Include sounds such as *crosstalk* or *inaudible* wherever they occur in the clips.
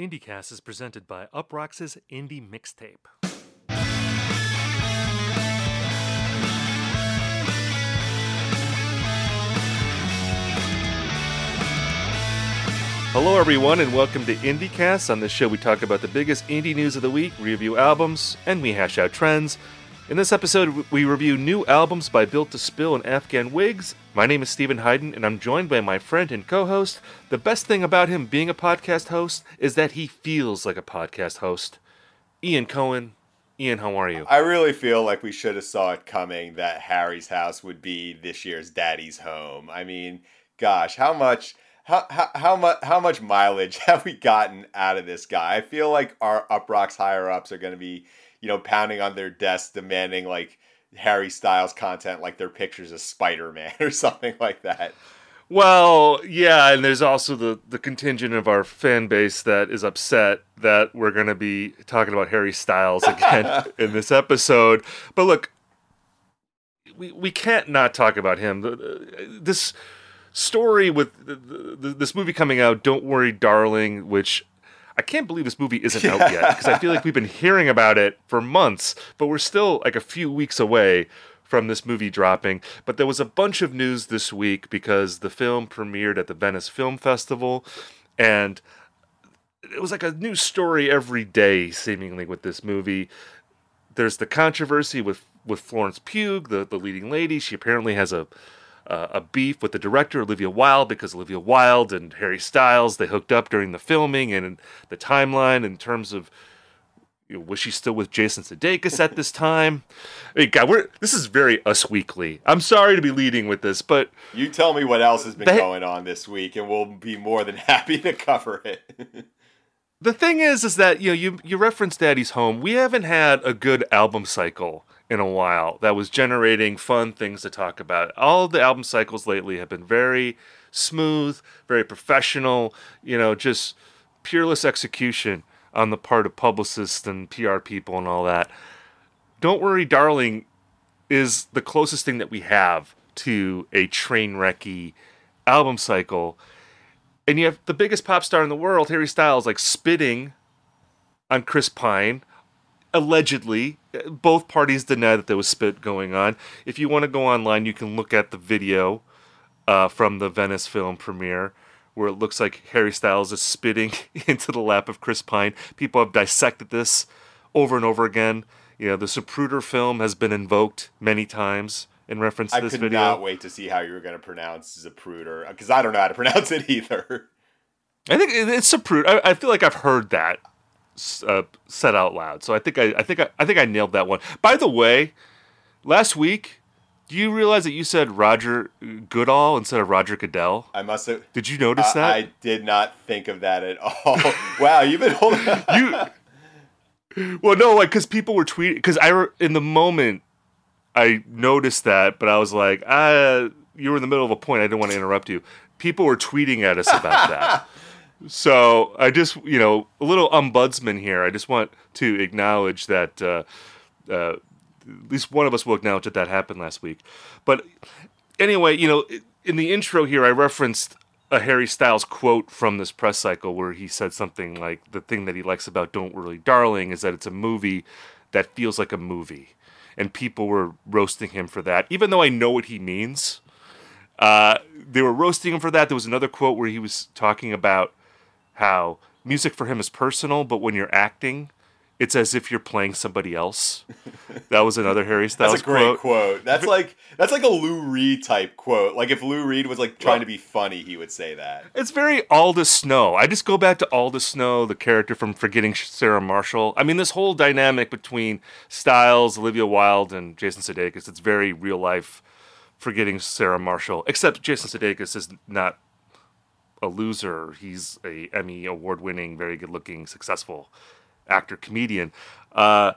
IndieCast is presented by Uproxx's Indie Mixtape. Hello, everyone, and welcome to IndieCast. On this show, we talk about the biggest indie news of the week, review albums, and we hash out trends. In this episode, we review new albums by Built to Spill and Afghan Whigs. My name is Steven Hyden, and I'm joined by my friend and co host. The best thing about him being a podcast host is that he feels like a podcast host. Ian Cohen. Ian, how are you? I really feel like we should have saw it coming that Harry's house would be this year's Daddy's home. I mean, gosh, how much how, how, how much how much mileage *laughs* have we gotten out of this guy? I feel like our Uproxx higher ups are going to be, you know, pounding on their desks demanding like Harry Styles content, like their pictures of Spider Man *laughs* or something like that. Well, yeah, and there's also the the contingent of our fan base that is upset that we're going to be talking about Harry Styles again *laughs* in this episode. But look, we we can't not talk about him. This story with the, the, this movie coming out, Don't Worry, Darling, which I can't believe this movie isn't yeah. out yet because I feel like we've been hearing about it for months, but we're still like a few weeks away from this movie dropping. But there was a bunch of news this week because the film premiered at the Venice Film Festival and it was like a new story every day seemingly with this movie. There's the controversy with with Florence Pugh, the, the leading lady. She apparently has a uh, a beef with the director Olivia Wilde because Olivia Wilde and Harry Styles they hooked up during the filming and the timeline in terms of you know, was she still with Jason Sudeikis at this time? *laughs* I mean, God, we're this is very Us Weekly. I'm sorry to be leading with this, but you tell me what else has been going on this week, and we'll be more than *laughs* happy to cover it. the thing is, is that you know you you referenced Daddy's Home. We haven't had a good album cycle in a while that was generating fun things to talk about. All the album cycles lately have been very smooth, very professional, you know, just peerless execution on the part of publicists and PR people and all that. Don't Worry, Darling is the closest thing that we have to a train wrecky album cycle. And you have the biggest pop star in the world, Harry Styles, like spitting on Chris Pine allegedly both parties deny that there was spit going on. If you want to go online you can look at the video uh, from the venice film premiere where it looks like harry styles is spitting *laughs* into the lap of chris pine. People have dissected this over and over again. You know the zapruder film has been invoked many times in reference to this video. i could not wait to see how you were going to pronounce zapruder because i don't know how to *laughs* pronounce it either. I think it's Zapruder. I, I feel like I've heard that uh, said out loud. So I think I, I think I, I think I nailed that one. By the way, last week, do you realize that you said Roger Goodall instead of Roger Goodell? I must have. Did you notice that? I did not think of that at all. *laughs* wow, you've been holding. *laughs* you. Well, no, like because people were tweeting. Because I in the moment, I noticed that, but I was like, ah, you were in the middle of a point. I didn't want to interrupt you. People were tweeting at us about that. *laughs* So I just, you know, a little ombudsman here. I just want to acknowledge that uh, uh, at least one of us will acknowledge that that happened last week. But anyway, you know, in the intro here, I referenced a Harry Styles quote from this press cycle where he said something like, "The thing that he likes about Don't Worry, Darling is that it's a movie that feels like a movie." And people were roasting him for that, even though I know what he means. Uh, they were roasting him for that. There was another quote where he was talking about how music for him is personal, but when you're acting, it's as if you're playing somebody else. *laughs* That was another Harry Styles That's a great quote. quote. That's *laughs* like that's like a Lou Reed type quote. Like if Lou Reed was like trying to be funny, he would say that. It's very Aldous Snow. I just go back to Aldous Snow, the character from Forgetting Sarah Marshall. I mean, this whole dynamic between Styles, Olivia Wilde, and Jason Sudeikis. It's very real life. Forgetting Sarah Marshall, except Jason Sudeikis is not a loser. He's a Emmy award winning, very good looking, successful actor comedian. Uh,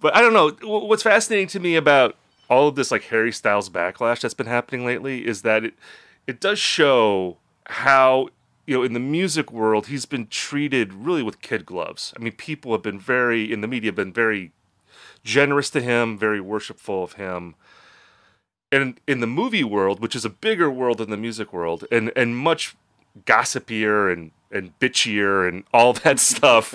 but I don't know. What's fascinating to me about all of this like Harry Styles backlash that's been happening lately is that it it does show how you know in the music world he's been treated really with kid gloves. I mean, people have been very in the media have been very generous to him, very worshipful of him. And in the movie world, which is a bigger world than the music world, and and much gossipier and and bitchier and all that stuff.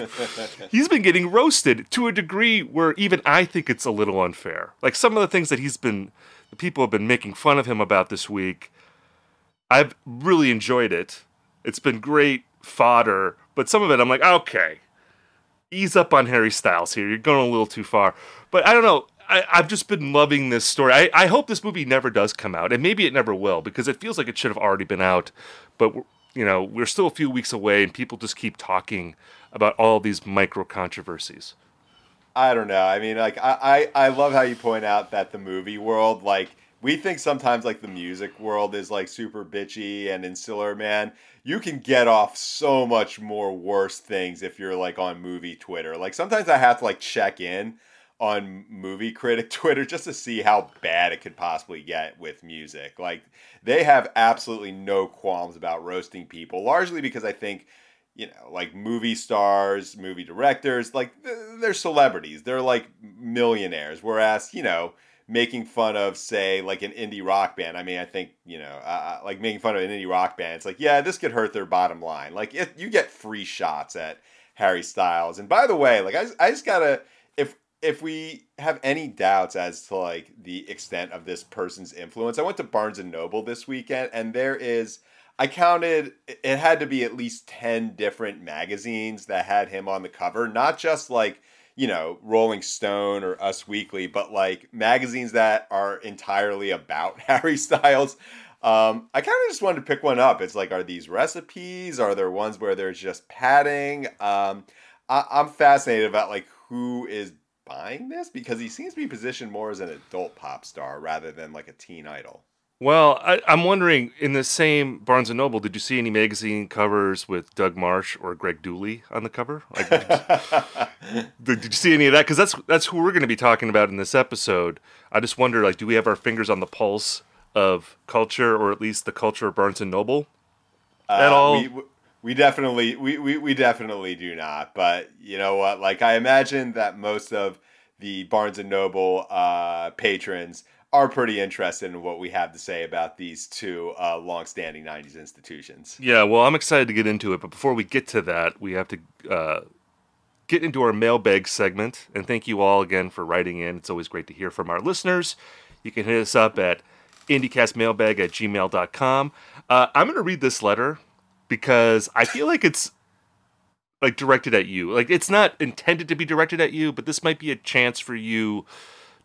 *laughs* he's been getting roasted to a degree where even I think it's a little unfair. Like some of the things that he's been, the people have been making fun of him about this week. I've really enjoyed it. It's been great fodder, but some of it I'm like, okay, ease up on Harry Styles here. You're going a little too far. But I don't know. I, have just been loving this story. I, I hope this movie never does come out, and maybe it never will because it feels like it should have already been out. But you know, we're still a few weeks away, and people just keep talking about all these micro controversies. I don't know. I mean, like I, I, I love how you point out that the movie world, like we think sometimes like the music world is like super bitchy and insular, man. You can get off so much more worse things if you're like on movie Twitter. Like sometimes I have to like check in on movie critic *laughs* Twitter just to see how bad it could possibly get with music. Like they have absolutely no qualms about roasting people, largely because I think you know, like movie stars, movie directors, like they're celebrities. They're like millionaires. Whereas, you know, making fun of, say, like an indie rock band. I mean, I think, you know, uh, like making fun of an indie rock band, it's like, yeah, this could hurt their bottom line. Like, if you get free shots at Harry Styles. And by the way, like, I, I just gotta, if we have any doubts as to like the extent of this person's influence, I went to Barnes and Noble this weekend and there is I counted it had to be at least 10 different magazines that had him on the cover, not just like, you know, Rolling Stone or Us Weekly, but like magazines that are entirely about *laughs* Harry Styles. Um, I kind of just wanted to pick one up. It's like, are these recipes? Are there ones where there's just padding? Um, I, I'm fascinated about like who is buying this because he seems to be positioned more as an adult pop star rather than like a teen idol. Well, I, am wondering in the same Barnes and Noble, did you see any magazine covers with Doug Martsch or Greg Dulli on the cover? Like, did, you, *laughs* did, you see any of that? Because that's that's who we're going to be talking about in this episode. I just wonder, like, do we have our fingers on the pulse of culture, or at least the culture of Barnes and Noble uh, at all? We, we definitely we, we, we definitely do not. But you know what? Like I imagine that most of the Barnes and Noble uh, patrons are pretty interested in what we have to say about these two uh, long-standing '90s institutions. Yeah, well, I'm excited to get into it, but before we get to that, we have to uh, get into our mailbag segment. And thank you all again for writing in. It's always great to hear from our listeners. You can hit us up at indiecastmailbag at gmail.com. Uh, I'm going to read this letter because I feel like it's like directed at you. Like it's not intended to be directed at you, but this might be a chance for you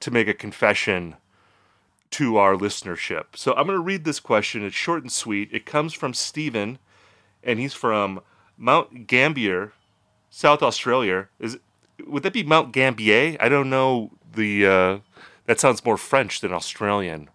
to make a confession to our listenership. So I'm going to read this question. It's short and sweet. It comes from Stephen, and he's from Mount Gambier, South Australia. Is would that be Mount Gambier? I don't know the. Uh, that sounds more French than Australian,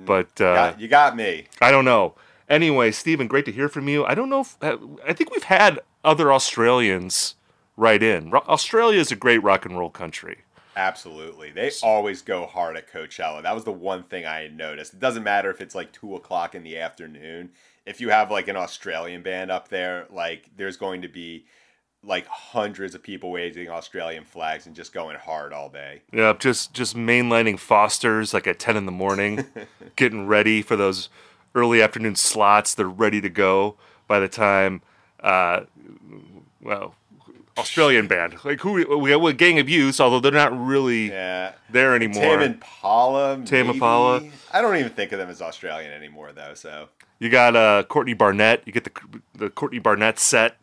but uh, got, you got me. I don't know. Anyway, Stephen, great to hear from you. I don't know if uh, I think we've had other Australians write in. Australia is a great rock and roll country. Absolutely. They always go hard at Coachella. That was the one thing I noticed. It doesn't matter if it's like two o'clock in the afternoon. If you have like an Australian band up there, like there's going to be like hundreds of people waving Australian flags and just going hard all day. Yeah, just just mainlining Foster's like at ten in the morning, *laughs* getting ready for those early afternoon slots. They're ready to go by the time, uh, well, Australian band like who we have a Gang of Youths, although they're not really yeah. there anymore. Tame Impala, Tame Impala. I don't even think of them as Australian anymore though. So you got uh, Courtney Barnett. You get the the Courtney Barnett set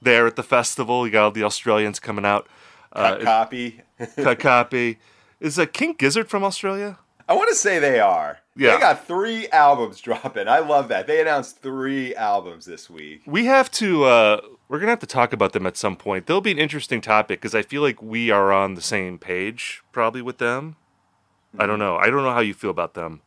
there at the festival. You got all the Australians coming out. Cut uh, copy. cut *laughs* copy. Is a King Gizzard from Australia? I want to say they are. Yeah. They got three albums *laughs* dropping. I love that. They announced three albums this week. We have to, uh, we're going to have to talk about them at some point. They'll be an interesting topic because I feel like we are on the same page probably with them. Mm-hmm. I don't know. I don't know how you feel about them.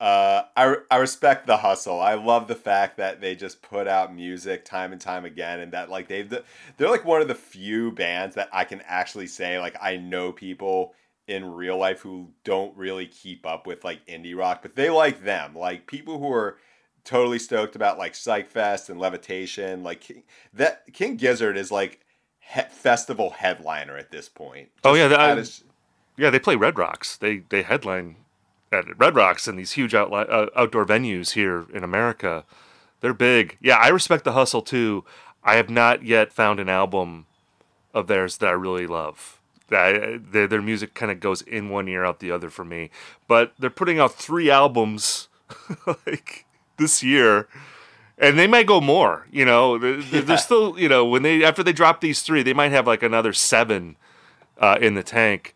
Uh, I, I respect the hustle. I love the fact that they just put out music time and time again, and that like they've they're like one of the few bands that I can actually say like I know people in real life who don't really keep up with like indie rock, but they like them. Like people who are totally stoked about like Psych Fest and Levitation. Like that King Gizzard is like he- festival headliner at this point. oh yeah, that, is, yeah. They play Red Rocks. They they headline at Red Rocks and these huge outli- uh, outdoor venues here in America. They're big. Yeah, I respect the hustle too. I have not yet found an album of theirs that I really love. I, their, their music kind of goes in one ear out the other for me. But they're putting out three albums *laughs* like this year, and they might go more. You know, they're, yeah. they're, still you know when they after they drop these three, they might have like another seven uh, in the tank.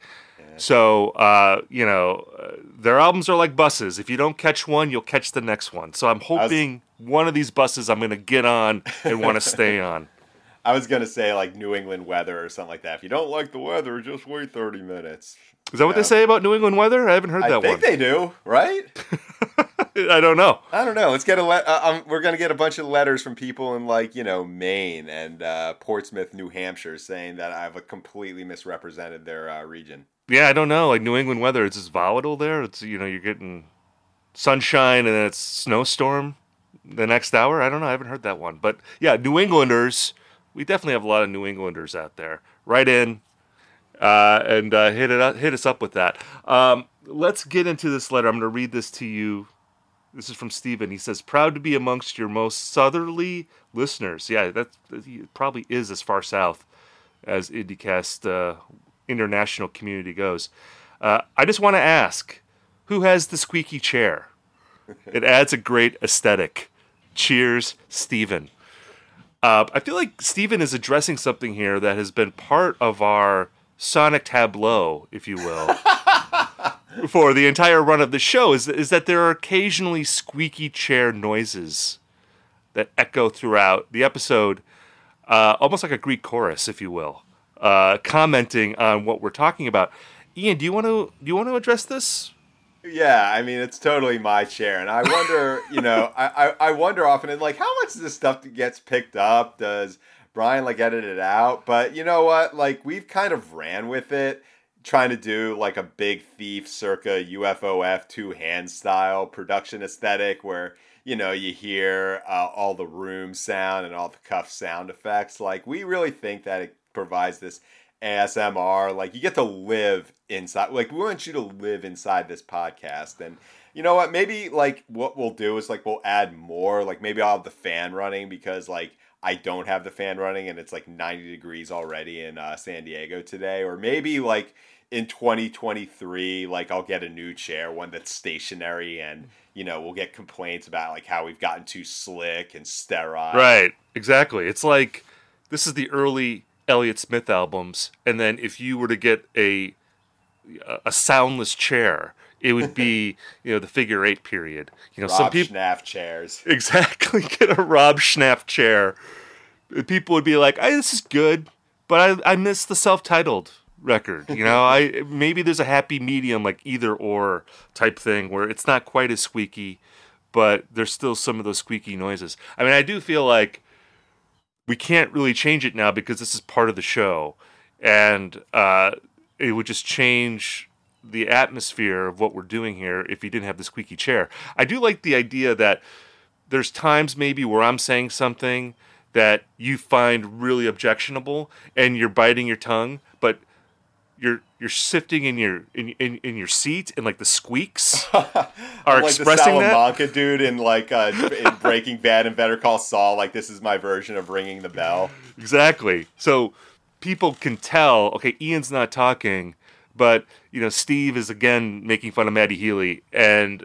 So uh, you know, uh, their albums are like buses. If you don't catch one, you'll catch the next one. So I'm hoping was... one of these buses I'm going to get on and want to stay *laughs* on. I was gonna say like New England weather or something like that. If you don't like the weather, just wait thirty minutes. Is that what they say about New England weather? I haven't heard I that one. I think they do, right? *laughs* I don't know. I don't know. Let's get a let. Uh, um, we're gonna get a bunch of letters from people in like you know Maine and uh, Portsmouth, New Hampshire, saying that I've completely misrepresented their uh, region. Yeah, I don't know. Like New England weather, it's just volatile there. It's you know you're getting sunshine and then it's snowstorm the next hour. I don't know. I haven't heard that one, but yeah, New Englanders we definitely have a lot of New Englanders out there. Write in uh, and uh, hit it up, hit us up with that. Um, let's get into this letter. I'm going to read this to you. This is from Stephen. He says, "Proud to be amongst your most southerly listeners." Yeah, that probably is as far south as IndieCast uh, international community goes. Uh, I just want to ask, who has the squeaky chair? *laughs* It adds a great aesthetic. Cheers, Stephen. Uh, I feel like Steven is addressing something here that has been part of our sonic tableau, if you will, *laughs* for the entire run of the show. Is is that there are occasionally squeaky chair noises that echo throughout the episode, uh, almost like a Greek chorus, if you will, uh, commenting on what we're talking about. Ian, do you want to do you want to address this? Yeah, I mean it's totally my chair, and I wonder, you know, *laughs* I, I, I wonder often, and like, how much of this stuff gets picked up? Does Brian like edit it out? But you know what? Like, we've kind of ran with it, trying to do like a big thief circa UFOF two hand style production aesthetic, where you know you hear uh, all the room sound and all the cuff sound effects. Like, we really think that it provides this ASMR. Like you get to live inside. Like we want you to live inside this podcast. And you know what? Maybe like what we'll do is like we'll add more. Like maybe I'll have the fan running because like I don't have the fan running and it's like 90 degrees already in uh, San Diego today. Or maybe like in 2023 like I'll get a new chair, one that's stationary and you know, we'll get complaints about like how we've gotten too slick and sterile. Right. Exactly. It's like this is the early Elliott Smith albums, and then if you were to get a a soundless chair, it would be *laughs* you know the figure eight period. You know Rob some people Schnapf chairs *laughs* exactly *laughs* get a Rob Schnapf chair. People would be like, "This is good," but I I miss the self titled record. You know, I maybe there's a happy medium like either or type thing where it's not quite as squeaky, but there's still some of those squeaky noises. I mean, I do feel like we can't really change it now because this is part of the show, and uh, it would just change the atmosphere of what we're doing here if you didn't have the squeaky chair. I do like the idea that there's times maybe where I'm saying something that you find really objectionable and you're biting your tongue, but you're you're sifting in your in in, in your seat and like the squeaks *laughs* are like expressing the Salamanca that. dude in like uh, in Breaking Bad and Better Call Saul. Like this is my version of ringing the bell. Exactly. So people can tell. Okay, Ian's not talking, but you know Steve is again making fun of Matty Healy, and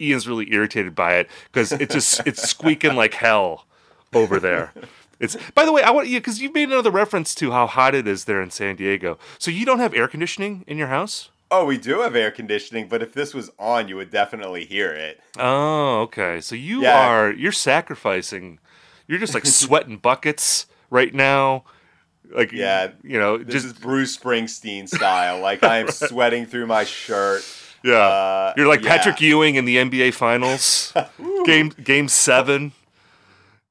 Ian's really irritated by it because it just it's squeaking like hell over there. *laughs* It's by the way, I want you because you've made another reference to how hot it is there in San Diego. So you don't have air conditioning in your house? Oh, we do have air conditioning, but if this was on, you would definitely hear it. Oh, okay. So you yeah. are you're sacrificing. You're just like *laughs* sweating buckets right now. Like yeah, you know, this just is Bruce Springsteen style. like I am *laughs* sweating through my shirt. Yeah, uh, you're like yeah. Patrick Ewing in the NBA Finals, *laughs* game Game Seven.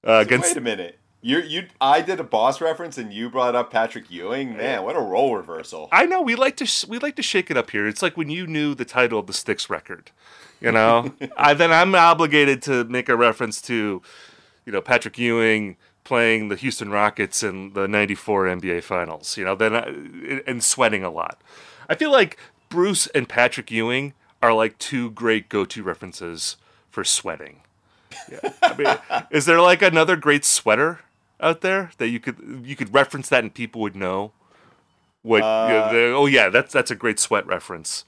Uh, against, wait a minute. You you I did a boss reference and you brought up Patrick Ewing. Man, what a role reversal! I know we like to we like to shake it up here. It's like when you knew the title of the Styx record, you know. *laughs* I then I'm obligated to make a reference to, you know, Patrick Ewing playing the Houston Rockets in the '94 NBA Finals. You know, then I, and sweating a lot. I feel like Bruce and Patrick Ewing are like two great go-to references for sweating. Yeah. I mean, is there like another great sweater? Out there that you could you could reference that and people would know what? Uh, you know, the- oh yeah, that's that's a great sweat reference.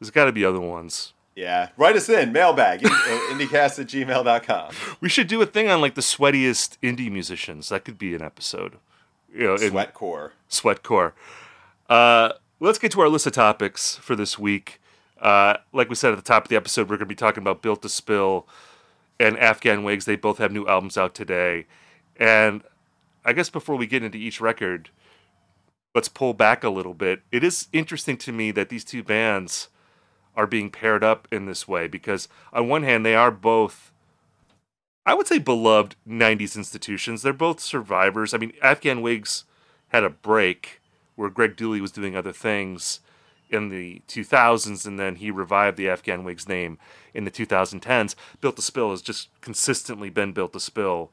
There's got to be other ones. Yeah. Write us in, mailbag, uh, indiecast at gmail.com. We should do a thing on like the sweatiest indie musicians. That could be an episode. You know, Sweatcore. Sweatcore. Uh, let's get to our list of topics for this week. Uh, like we said at the top of the episode, we're going to be talking about Built to Spill and Afghan Whigs. They both have new albums out today. And I guess before we get into each record, let's pull back a little bit. It is interesting to me that these two bands are being paired up in this way because, on one hand, they are both, I would say, beloved 90s institutions. They're both survivors. I mean, Afghan Whigs had a break where Greg Dulli was doing other things in the 2000s, and then he revived the Afghan Whigs name in the 2010s. Built to Spill has just consistently been Built to Spill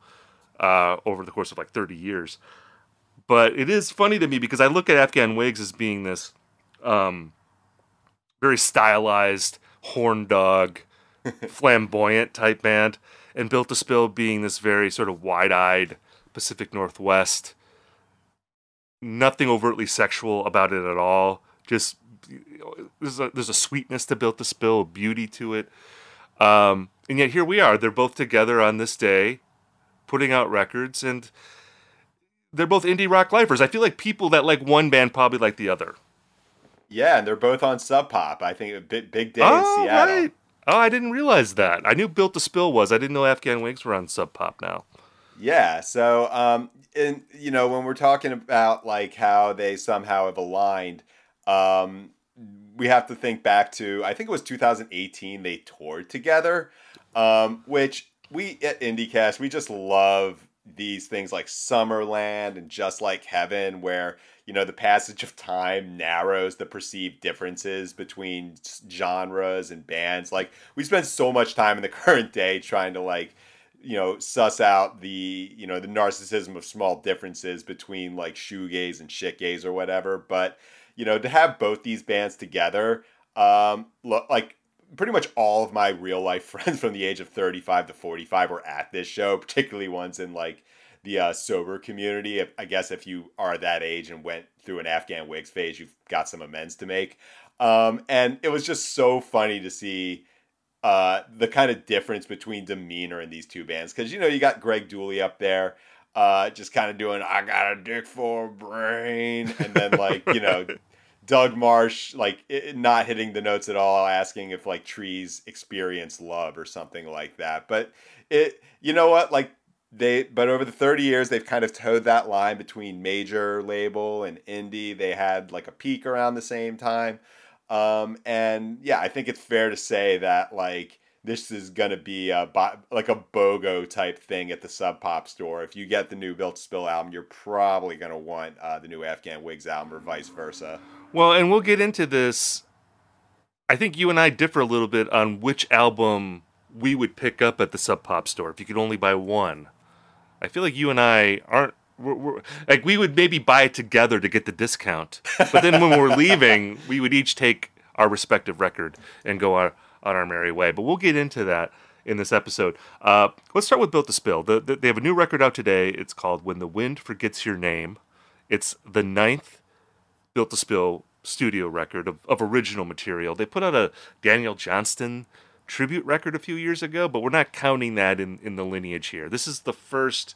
uh, over the course of like 30 years. But it is funny to me because I look at Afghan Whigs as being this um, very stylized horn dog, *laughs* flamboyant type band, and Built to Spill being this very sort of wide-eyed Pacific Northwest nothing overtly sexual about it at all. Just there's a, there's a sweetness to Built to Spill, a beauty to it. Um, and yet here we are. They're both together on this day, putting out records, and they're both indie rock lifers. I feel like people that like one band probably like the other. Yeah, and they're both on Sub Pop. I think a big, big day oh, in Seattle. right. Oh, I didn't realize that. I knew Built to Spill was. I didn't know Afghan Whigs were on Sub Pop now. Yeah. So, um, and you know, when we're talking about like how they somehow have aligned, um, we have to think back to I think it was 2018 they toured together, um, which we at IndieCast we just love these things like Summerland and Just Like Heaven, where you know the passage of time narrows the perceived differences between genres and bands. Like we spend so much time in the *laughs* current day trying to like you know suss out the you know the narcissism of small differences between like shoegaze and shitgaze or whatever but you know to have both these bands together um like pretty much all of my real life *laughs* friends from the age of 35 to 45 were at this show particularly ones in like the uh, sober community if, i guess if you are that age and went through an afghan whigs phase you've got some amends to make um, and it was just so funny to see uh, the kind of difference between demeanor in these two bands. Because, you know, you got Greg Dulli up there uh, just kind of doing, I got a dick for a brain. And then, like, you know, *laughs* Doug Martsch, like, it, not hitting the notes at all, asking if, like, trees experience love or something like that. But it, you know what? Like, they, but over the 30 years, they've kind of towed that line between major label and indie. They had, like, a peak around the same time. Um, and yeah, I think it's fair to say that like this is gonna be a like a BOGO type thing at the Sub Pop store. If you get the new Built to Spill album, you're probably gonna want uh, the new Afghan Whigs album, or vice versa. Well, and we'll get into this. I think you and I differ a little bit on which album we would pick up at the Sub Pop store if you could only buy one. I feel like you and I aren't. We're, we're, like we would maybe buy it together to get the discount, but then when we're leaving, *laughs* we would each take our respective record and go our, on our merry way. But we'll get into that in this episode. Uh, let's start with Built to Spill. The, the, they have a new record out today. It's called When the Wind Forgets Your Name. It's the ninth Built to Spill studio record of, of original material. They put out a Daniel Johnston tribute record a few years ago, but we're not counting that in, in the lineage here. This is the first,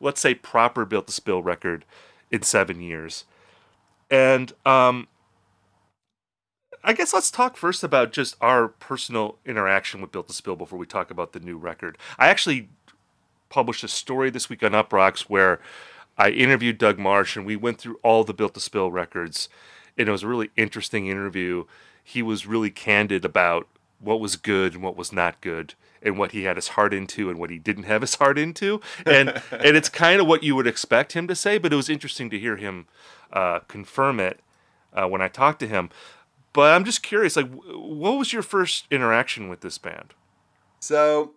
let's say, proper Built to Spill record in seven years. And um, I guess let's talk first about just our personal interaction with Built to Spill before we talk about the new record. I actually published a story this week on Uprocks where I interviewed Doug Martsch and we went through all the Built to Spill records. And it was a really interesting interview. He was really candid about what was good and what was not good and what he had his heart into and what he didn't have his heart into. And *laughs* and it's kind of what you would expect him to say, but it was interesting to hear him uh, confirm it uh, when I talked to him. But I'm just curious, like, what was your first interaction with this band? So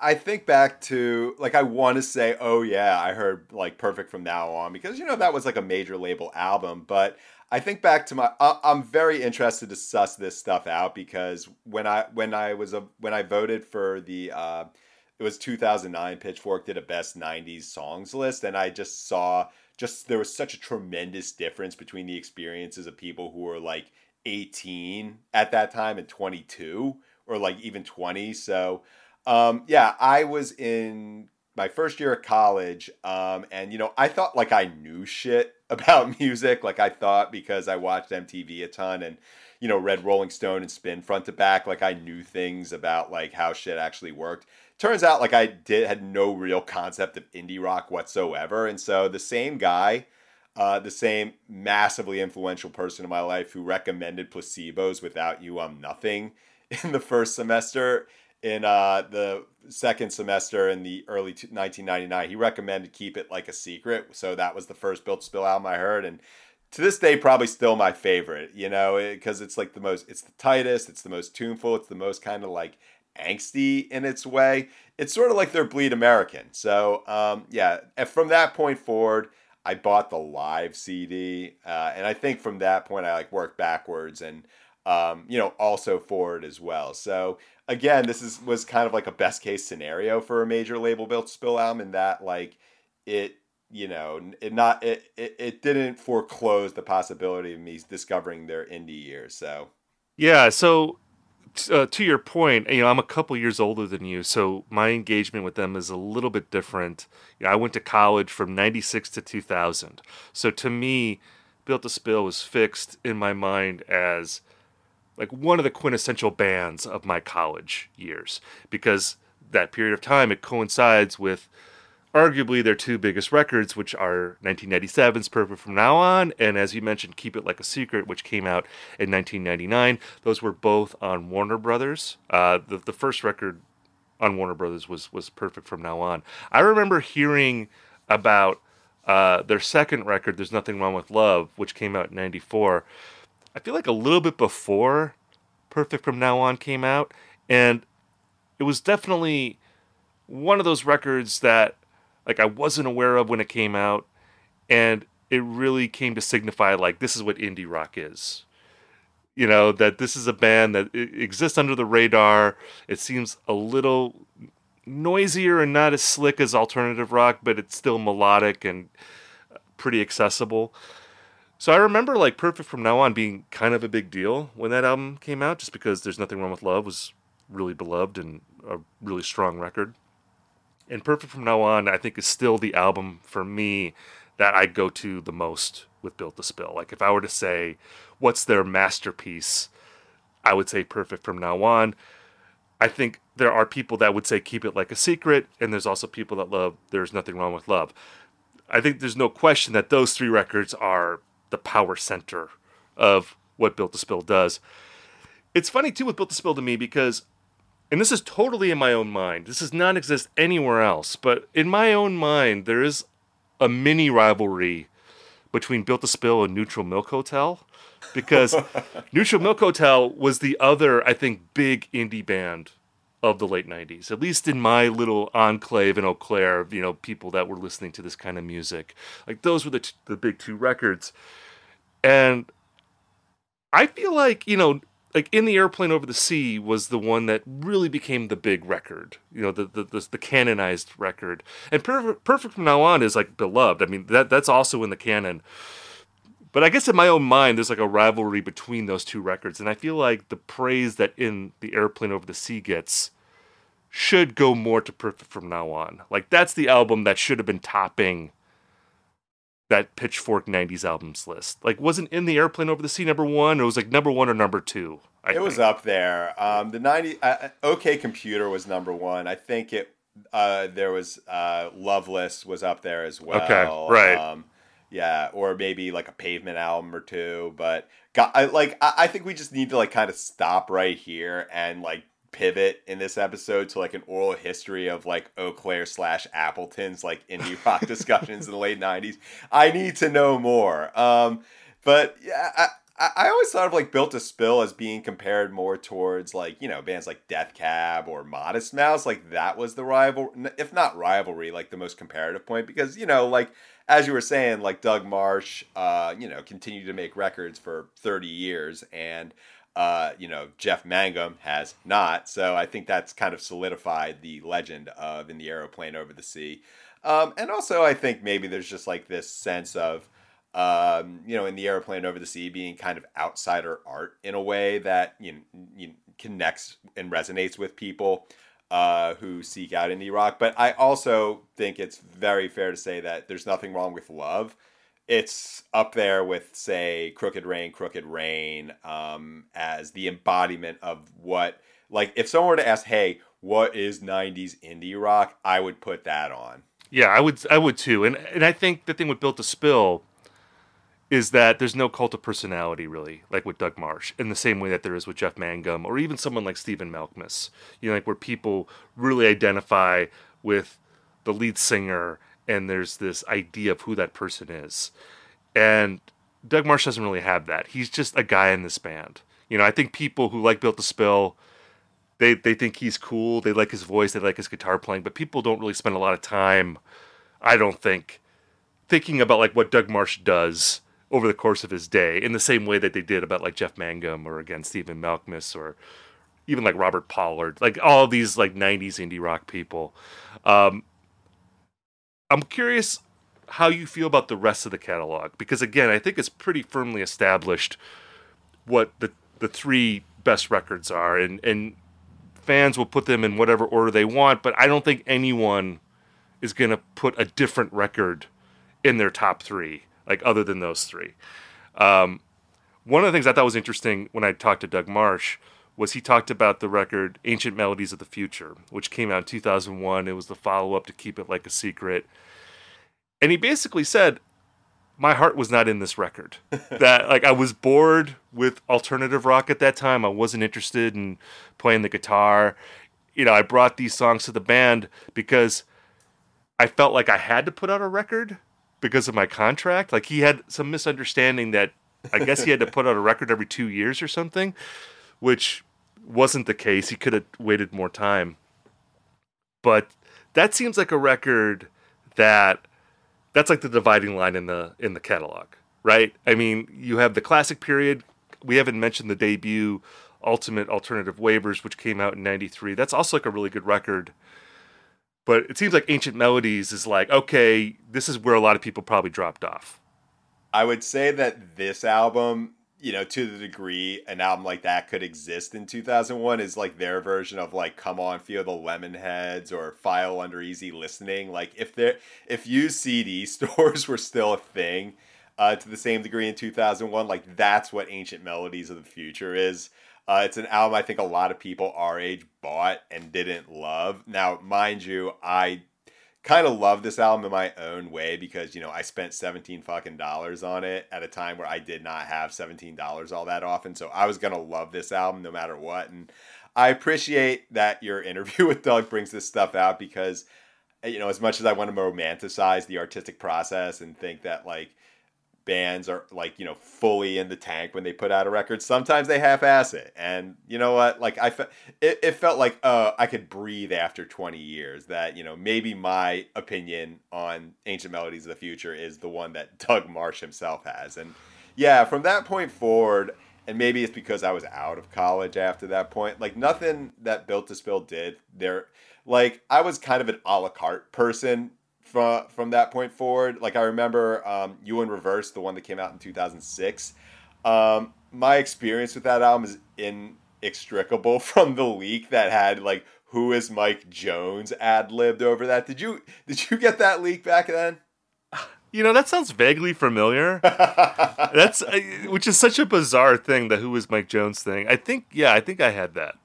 I, think back to like I want to say, oh yeah, I heard like Perfect from now on because you know that was like a major label album, but I think back to my. I, I'm very interested to suss this stuff out because when I when I was a when I voted for the uh, it was 2009 Pitchfork did a best 90s songs list and I just saw just there was such a tremendous difference between the experiences of people who were like 18 at that time and 22 or like even 20 so um, yeah I was in my first year of college um, and you know I thought like I knew shit *laughs* about music. Like I thought because I watched MTV a ton and you know read Rolling Stone and Spin front to back like I knew things about like how shit actually worked. Turns out like I did had no real concept of indie rock whatsoever, and so the same guy, uh, the same massively influential person in my life who recommended placebos without you I'm nothing *laughs* in the first semester in uh, the second semester in the early 1999 he recommended keep it like a secret so that was the first built spill album i heard and to this day probably still my favorite you know because it, it's like the most it's the tightest it's the most tuneful it's the most kind of like angsty in its way. It's sort of like they're Bleed American. So um, yeah, from that point forward, I bought the live CD, uh, and I think from that point I like worked backwards and um, you know also forward as well. So again, this is was kind of like a best case scenario for a major label built spill album in that like it you know it not it, it, it didn't foreclose the possibility of me discovering their indie years so yeah so uh, to your point, you know, I'm a couple years older than you, so my engagement with them is a little bit different. You know, I went to college from 96 to 2000. So to me, Built to Spill was fixed in my mind as like one of the quintessential bands of my college years because that period of time it coincides with arguably their two biggest records, which are 1997's Perfect From Now On, and as you mentioned, Keep It Like a Secret, which came out in 1999. Those were both on Warner Brothers. Uh, the, the first record on Warner Brothers was, was Perfect From Now On. I remember hearing about uh, their second record, There's Nothing Wrong with Love, which came out in 94. I feel like a little bit before Perfect From Now On came out, and it was definitely one of those records that like I wasn't aware of when it came out, and it really came to signify like this is what indie rock is. You know that this is a band that exists under the radar. It seems a little noisier and not as slick as alternative rock, but it's still melodic and uh, pretty accessible. So I remember like Perfect from Now On being kind of a big deal when that album came out, just because There's Nothing Wrong with Love was really beloved and a really strong record and Perfect from Now On, I think, is still the album for me that I go to the most with Built to Spill. Like, if I were to say, what's their masterpiece, I would say Perfect from Now On. I think there are people that would say Keep It Like a Secret, and there's also people that love There's Nothing Wrong with Love. I think there's no question that those three records are the power center of what Built to Spill does. It's funny, too, with Built to Spill to me because and this is totally in my own mind. This does not exist anywhere else, but in my own mind, there is a mini rivalry between Built to Spill and Neutral Milk Hotel because *laughs* Neutral Milk Hotel was the other, I think, big indie band of the late 90s, at least in my little enclave in Eau Claire, you know, people that were listening to this kind of music. Like, those were the, t- the big two records. And I feel like, you know, like in the airplane over the sea was the one that really became the big record you know the the, the, the canonized record and perfect, perfect from now on is like beloved i mean that that's also in the canon but i guess in my own mind there's like a rivalry between those two records and i feel like the praise that in the airplane over the sea gets should go more to perfect from now on like that's the album that should have been topping that Pitchfork '90s albums list. Like, wasn't in the airplane over the sea number one? It was like number one or number two. I it think. was up there. Um, the '90 uh, uh, OK Computer was number one. I think it. Uh, there was uh, Loveless was up there as well. Okay, right. Um, yeah, or maybe like a Pavement album or two. But got, I, like I, I think we just need to like kind of stop right here and like pivot in this episode to like an oral history of like Eau Claire slash Appleton's like indie *laughs* rock discussions in the late '90s. I need to know more. Um, but yeah, I, I always thought of like Built to Spill as being compared more towards like you know bands like Death Cab or Modest Mouse. Like that was the rival, if not rivalry, like the most comparative point because you know like as you were saying, like Doug Martsch, uh, you know, continued to make records for 30 years and Uh, you know, Jeff Mangum has not. So I think that's kind of solidified the legend of In the Aeroplane Over the Sea. Um, and also, I think maybe there's just like this sense of, um, you know, in the aeroplane over the sea being kind of outsider art in a way that you know, you connects and resonates with people uh, who seek out indie rock. But I also think it's very fair to say that there's nothing wrong with love. It's up there with, say, Crooked Rain, Crooked Rain, um, as the embodiment of what, like, if someone were to ask, hey, what is 90s indie rock? I would put that on. Yeah, I would I would too. And and I think the thing with Built to Spill is that there's no cult of personality really, like with Doug Martsch, in the same way that there is with Jeff Mangum or even someone like Stephen Malkmus. You know, like where people really identify with the lead singer and there's this idea of who that person is. And Doug Martsch doesn't really have that. He's just a guy in this band. You know, I think people who like Built to Spill, they they think he's cool. They like his voice. They like his guitar playing. But people don't really spend a lot of time, I don't think, thinking about like what Doug Martsch does over the course of his day in the same way that they did about like Jeff Mangum or again Stephen Malkmus or even like Robert Pollard, like all these like '90s indie rock people. Um, I'm curious how you feel about the rest of the catalog because again, I think it's pretty firmly established what the the three best records are, and and fans will put them in whatever order they want, but I don't think anyone is going to put a different record in their top three like other than those three. Um, one of the things I thought was interesting when I talked to Doug Martsch was he talked about the record Ancient Melodies of the Future, which came out in 2001. It was the follow up to Keep It Like a Secret. And he basically said, my heart was not in this record. *laughs* that like I was bored with alternative rock at that time. I wasn't interested in playing the guitar. You know, I brought these songs to the band because I felt like I had to put out a record because of my contract. Like he had some misunderstanding that I guess he had to put out a record every two years or something, which wasn't the case. He could have waited more time. But that seems like a record that that's like the dividing line in the in the catalog, right? I mean, you have the classic period. We haven't mentioned the debut Ultimate Alternative Wavers, which came out in '93. That's also like a really good record but it seems like Ancient Melodies is like, okay, this is where a lot of people probably dropped off. I would say that this album, you know, to the degree an album like that could exist in 2001 is like their version of like Come On Feel the Lemonheads or File Under Easy Listening. Like if there if used CD *laughs* stores were still a thing uh, to the same degree in 2001, like that's what Ancient Melodies of the Future is. Uh, it's an album I think a lot of people our age bought and didn't love. Now, mind you, I kind of love this album in my own way because you know I spent 17 fucking dollars on it at a time where I did not have 17 dollars all that often. So I was gonna love this album no matter what. And I appreciate that your *laughs* interview with Doug brings this stuff out because you know as much as I want to romanticize the artistic process and think that like bands are like you know fully in the tank when they put out a record. Sometimes they half-ass it. And you know what? Like i fe- it, it felt like uh i could breathe after 20 years that you know maybe my opinion on ancient melodies of the future is the one that doug martsch himself has. And yeah from that point forward and maybe it's because i was out of college after that point like nothing that built to spill did there like i was kind of an a la carte person from from that point forward. Like I remember um, you in reverse, the one that came out in 2006. Um, my experience with that album is inextricable *laughs* from the leak that had like "Who is Mike Jones" ad libbed over that. Did you did you get that leak back then? You know that sounds vaguely familiar. *laughs* That's uh, which is such a bizarre thing. The "Who is Mike Jones" thing. I think yeah, I think I had that.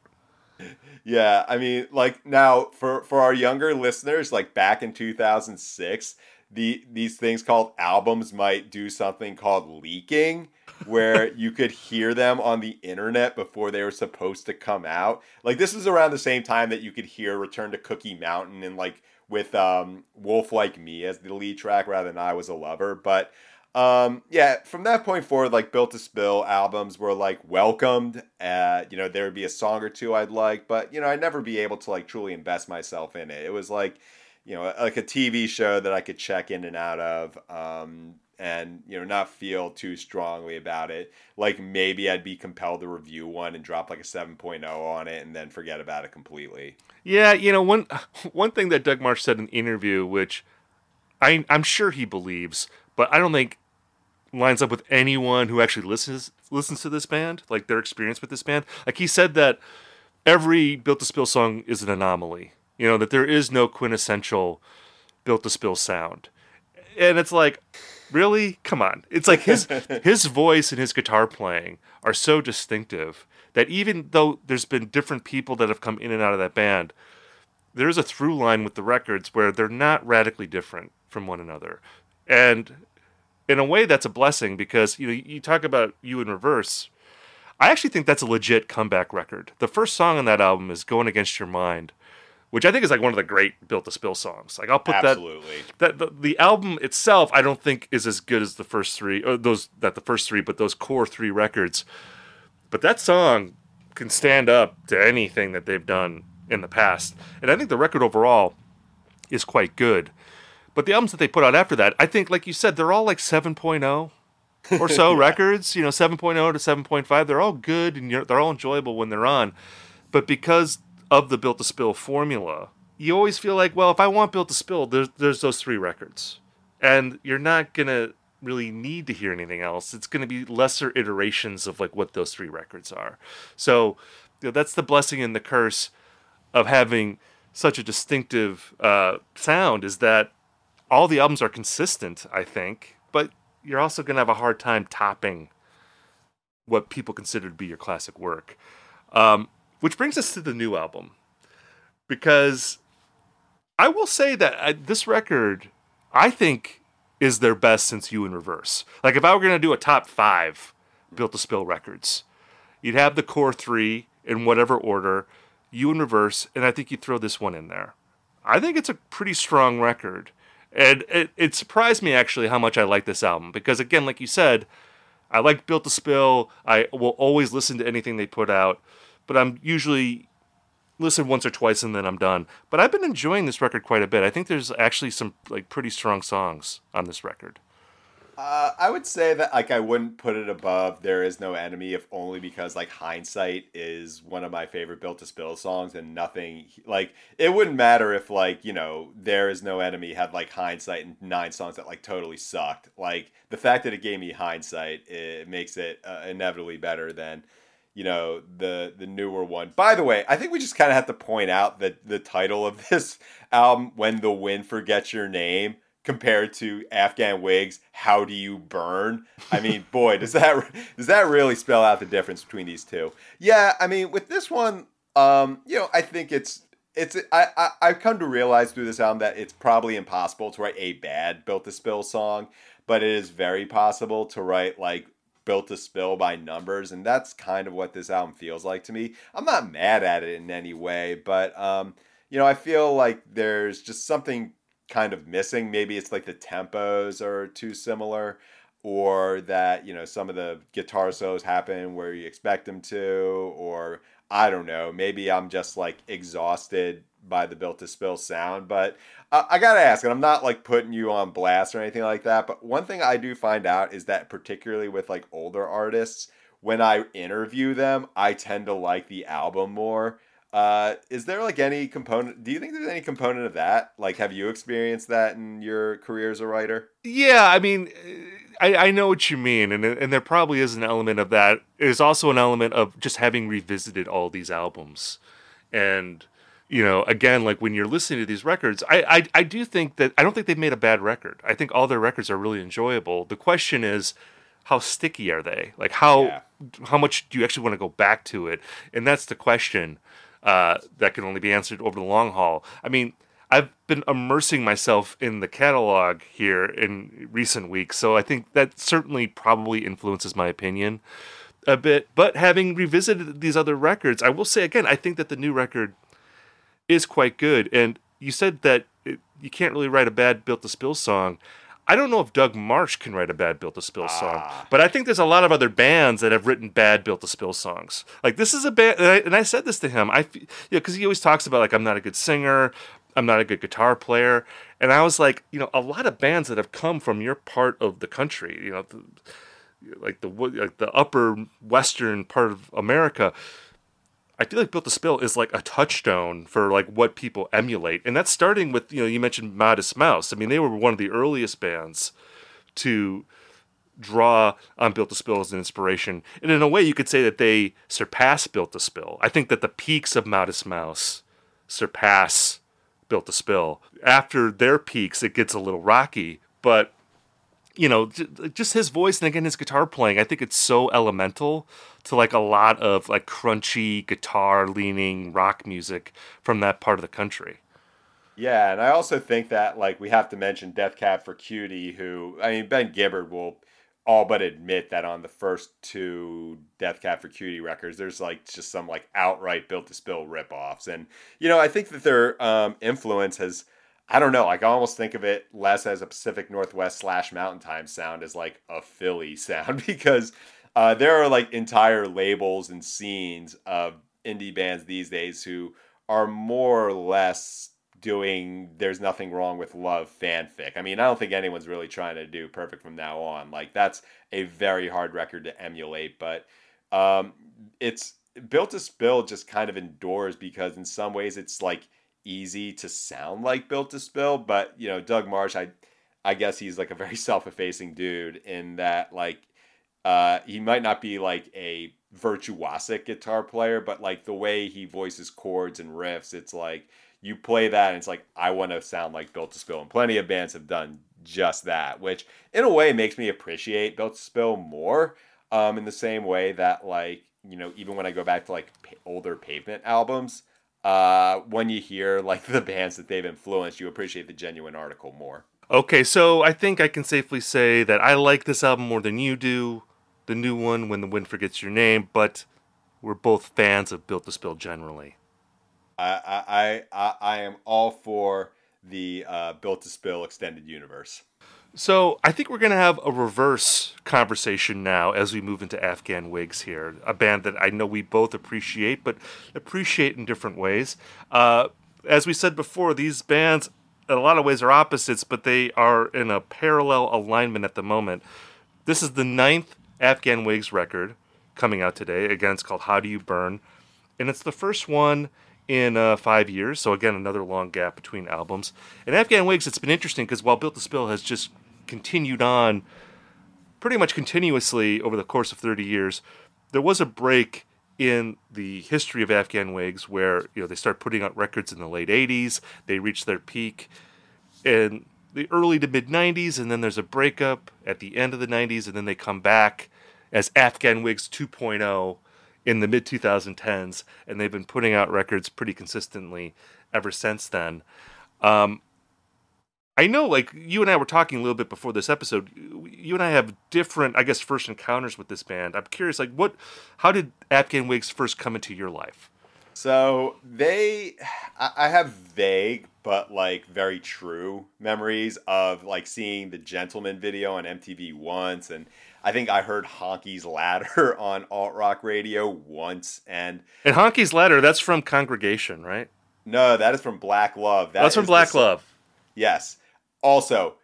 Yeah, I mean, like now for for our younger listeners, like back in 2006, the these things called albums might do something called leaking where *laughs* you could hear them on the internet before they were supposed to come out. Like this was around the same time that you could hear Return to Cookie Mountain and like with um Wolf Like Me as the lead track rather than I Was a Lover, but um, yeah, from that point forward, like Built to Spill albums were like welcomed. Uh, you know, there would be a song or two I'd like, but you know, I'd never be able to like truly invest myself in it. It was like, you know, like a TV show that I could check in and out of. Um, and you know not feel too strongly about it. Like maybe I'd be compelled to review one and drop like a 7.0 on it and then forget about it completely. Yeah, you know one *laughs* one thing that Doug martsch said in the interview, which I I'm sure he believes, but I don't think lines up with anyone who actually listens listens to this band, like their experience with this band. Like he said that every Built to Spill song is an anomaly. You know that there is no quintessential Built to Spill sound, and it's like, really, come on. It's like his *laughs* his voice and his guitar playing are so distinctive that even though there's been different people that have come in and out of that band, there's a through line with the records where they're not radically different from one another, and in a way that's a blessing because you know you talk about you in reverse. I actually think that's a legit comeback record. The first song on that album is going against your mind which i think is like one of the great built to spill songs. Like i'll put Absolutely. that that the, the album itself i don't think is as good as the first three or those that the first three but those core three records. But that song can stand up to anything that they've done in the past. And i think the record overall is quite good but the albums that they put out after that, I think, like you said, they're all like 7.0 or so yeah. *laughs* records, you know, 7.0 to 7.5. They're all good and they're all enjoyable when they're on. But because of the Built to Spill formula, you always feel like, well, if I want Built to Spill, there's, there's those three records. And you're not going to really need to hear anything else. It's going to be lesser iterations of like what those three records are. So you know, that's the blessing and the curse of having such a distinctive uh, sound is that all the albums are consistent, I think, but you're also going to have a hard time topping what people consider to be your classic work. Um, which brings us to the new album. Because I will say that I, this record, I think, is their best since You in Reverse. Like, if I were going to do a top five Built to Spill records, you'd have the core three in whatever order, You in Reverse, and I think you'd throw this one in there. I think it's a pretty strong record. And it, it surprised me actually how much I like this album because again, like you said, I like Built to Spill. I will always listen to anything they put out, but I'm usually listen once or twice and then I'm done. But I've been enjoying this record quite a bit. I think there's actually some like pretty strong songs on this record. Uh, I would say that like I wouldn't put it above "There Is No Enemy" if only because like "Hindsight" is one of my favorite Built to Spill songs, and nothing like it wouldn't matter if like you know "There Is No Enemy" had like "Hindsight" and nine songs that like totally sucked. Like the fact that it gave me "Hindsight" it makes it uh, inevitably better than you know the the newer one. By the way, I think we just kind of have to point out that the title of *laughs* this album, "When the Wind Forgets Your Name." Compared to Afghan Whigs, how do you burn? I mean, boy, does that *laughs* does that really spell out the difference between these two? Yeah, I mean, with this one, um, you know, I think it's it's I, I I've come to realize through this album that it's probably impossible to write a bad Built to Spill song, but it is very possible to write like Built to Spill by numbers, and that's kind of what this album feels like to me. I'm not mad at it in any way, but um, you know, I feel like there's just something kind of missing. Maybe it's like the tempos are too similar, or that you know some of the guitar solos happen where you expect them to, or I don't know. Maybe I'm just like exhausted by the built to spill sound. But uh, I gotta ask, and I'm not like putting you on blast or anything like that. But one thing I do find out is that particularly with like older artists, when I interview them, I tend to like the album more uh, is there like any component? Do you think there's any component of that? Like, have you experienced that in your career as a writer? Yeah, I mean, I, I know what you mean, and and there probably is an element of that. There's also an element of just having revisited all these albums, and you know, again, like when you're listening to these records, I, I I do think that I don't think they've made a bad record. I think all their records are really enjoyable. The question is, how sticky are they? Like how yeah. how much do you actually want to go back to it? And that's the question uh, that can only be answered over the long haul. I mean, I've been immersing myself in the catalog here in recent weeks, so I think that certainly probably influences my opinion a bit. But having revisited these other records, I will say again, I think that the new record is quite good. And you said that it, you can't really write a bad Built to Spill song. I don't know if Doug Martsch can write a bad Built to Spill song, ah. but I think there's a lot of other bands that have written bad Built to Spill songs. Like this is a band, and I, and I said this to him. I, you know, because he always talks about like I'm not a good singer, I'm not a good guitar player. And I was like, you know, a lot of bands that have come from your part of the country, you know, the, like the like the upper western part of America, I feel like Built to Spill is like a touchstone for like what people emulate, and that's starting with you know you mentioned Modest Mouse. I mean, they were one of the earliest bands to draw on Built to Spill as an inspiration, and in a way, you could say that they surpass Built to Spill. I think that the peaks of Modest Mouse surpass Built to Spill. After their peaks, it gets a little rocky, but you know, just his voice and again his guitar playing. I think it's so elemental to like a lot of like crunchy guitar leaning rock music from that part of the country. Yeah, and I also think that like we have to mention Death Cab for Cutie, who I mean Ben Gibbard will all but admit that on the first two Death Cab for Cutie records, there's like just some like outright built to spill ripoffs, and you know I think that their um, influence has I don't know. Like I almost think of it less as a Pacific Northwest slash Mountain Time sound as like a Philly *laughs* sound because uh, there are like entire labels and scenes of indie bands these days who are more or less doing there's nothing wrong with love fanfic. I mean, I don't think anyone's really trying to do perfect from now on. Like that's a very hard record to emulate, but um, it's built to spill just kind of endures because in some ways it's like easy to sound like built to spill, but you know, Doug Martsch, I I guess he's like a very *laughs* self-effacing dude in that like uh, he might not be like a virtuosic guitar player, but like the way he voices chords and riffs, it's like you play that and it's like I want to sound like Built to Spill, and plenty of bands have done just that, which in a way makes me appreciate Built to Spill more. Um, in the same way that like you know even when I go back to like older Pavement albums, uh, when you hear like *laughs* the bands that they've influenced, you appreciate the genuine article more. Okay, so I think I can safely say that I like this album more than you do the new one, When the Wind Forgets Your Name, but we're both fans of Built to Spill generally. I I I, I am all for the uh, Built to Spill extended universe. So I think we're going to have a reverse conversation now as we move into Afghan Whigs here, a band that I know we both appreciate, but appreciate in different ways. Uh, as we said before, these bands, in a lot of ways, are opposites, but they are in a parallel alignment at the moment. This is the ninth Afghan Whigs record coming out today. Again, it's called How Do You Burn? And it's the first one in uh, five years. So, again, another long gap between albums. And Afghan Whigs, it's been interesting because while Built to Spill has just continued on pretty much continuously over the course of 30 years, there was a break in the history of Afghan Whigs where you know they start putting out records in the late 80s, they reach their peak in the early to mid 90s, and then there's a breakup at the end of the 90s, and then they come back as Afghan Whigs 2.0 in the mid 2010s, and they've been putting out records pretty consistently ever since then. Um, I know, like you and I were talking a little bit before this episode. You and I have different, I guess, first encounters with this band. I'm curious, like, what, how did Afghan Whigs first come into your life? So they, I have vague but like very true memories of like seeing the Gentlemen video on MTV once, and I think I heard Honky's Ladder *laughs* on alt rock radio once, and and Honky's Ladder that's from Congregation, right? No, that is from Black Love. That that's from Black Love. Yes. Also,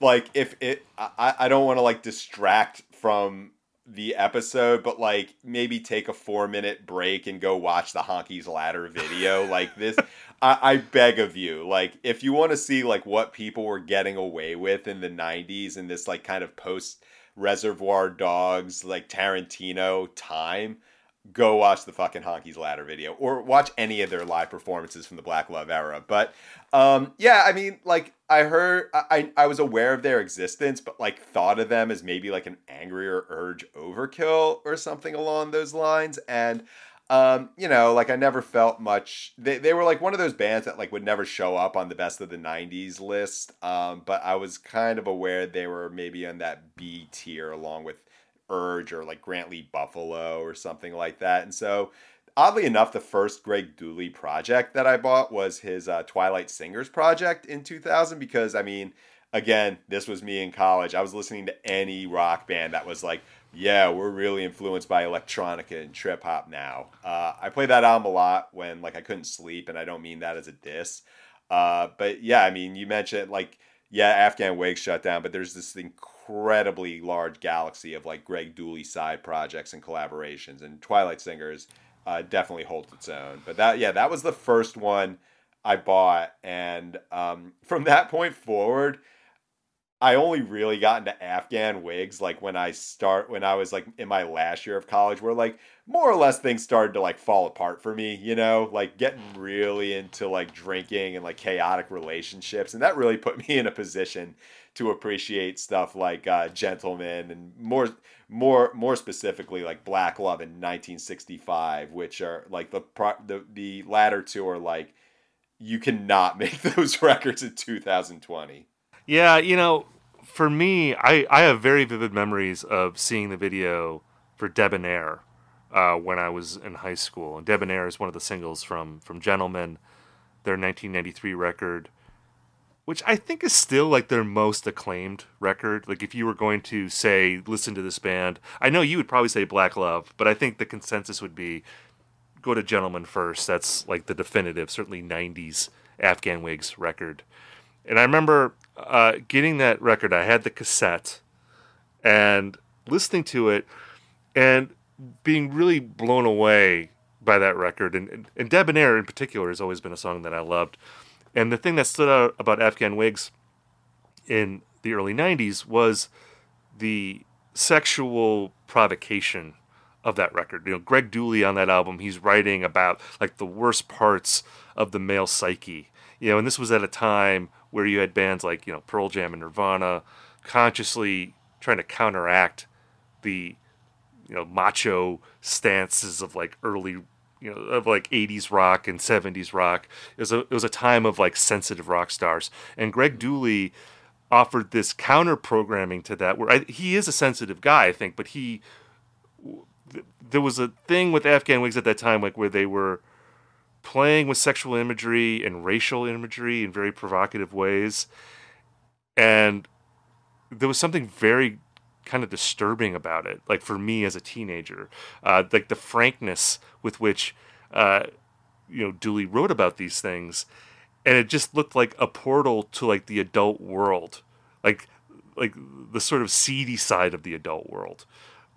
like if it, I I don't want to like distract from the episode, but like maybe take a four minute break and go watch the Honky's Ladder video. *laughs* like this, I, I beg of you. Like if you want to see like what people were getting away with in the '90s in this like kind of post Reservoir Dogs like Tarantino time, go watch the fucking Honky's Ladder video or watch any of their live performances from the Black Love era. But um, yeah, I mean, like I heard, I I was aware of their existence, but like thought of them as maybe like an angrier urge overkill or something along those lines. And um, you know, like I never felt much. They they were like one of those bands that like would never show up on the best of the '90s list. Um, but I was kind of aware they were maybe on that B tier along with Urge or like Grant Lee Buffalo or something like that. And so, oddly enough, the first Greg Dulli project that I bought was his uh, Twilight Singers project in 2000 because, I mean, again, this was me in college. I was listening to any rock band that was like, yeah, we're really influenced by electronica and trip hop now. Uh, I play that album a lot when like I couldn't sleep, and I don't mean that as a diss. Uh, but yeah, I mean, you mentioned like yeah, Afghan Whigs shut down, but there's this incredibly large galaxy of like Greg Dulli side projects and collaborations, and Twilight Singers uh, definitely holds its own. But that yeah, that was the first one I bought, and um, *laughs* from that point forward, I only really got into Afghan Whigs like when I start when I was like in my last year of college, where like more or less things started to like fall apart for me, you know, like getting really into like drinking and like chaotic relationships, and that really put *laughs* me in a position to appreciate stuff like uh, Gentlemen and more more more specifically like Black Love in 1965, which are like the pro- the the latter two are like you cannot *laughs* make those records in 2020. Yeah, you know, for me, I, I have very vivid memories of seeing the video for Debonair uh, when I was in high school. And Debonair is one of the singles from from Gentlemen, their 1993 record, which I think is still like their most acclaimed record. Like if you were going to say listen to this band, I know you would probably say Black Love, but I think the consensus would be go to Gentlemen first. That's like the definitive, certainly 90s Afghan Whigs record. And I remember uh, getting that record. I had the cassette and listening to it and being really blown away by that record. And, and, and Debonair in particular has always been a song that I loved. And the thing that stood out about Afghan Whigs in the early 90s was the sexual provocation of that record. You know, Greg Dulli on that album, he's writing about like the worst parts of the male psyche. You know, and this was at a time where you had bands like you know Pearl Jam and Nirvana consciously trying to counteract the you know macho stances of like early you know of like 80s rock and 70s rock. It was a it was a time of like sensitive rock stars. And Greg Dulli offered this counter programming to that where I, he is a sensitive guy I think but he there was a thing with Afghan Whigs at that time like where they were playing with sexual imagery and racial imagery in very provocative ways. And there was something very kind of disturbing about it, like for me as a teenager, uh, like the frankness with which, uh, you know, Dulli wrote about these things. And it just looked like a portal to like the adult world, like like the sort of seedy side of the adult world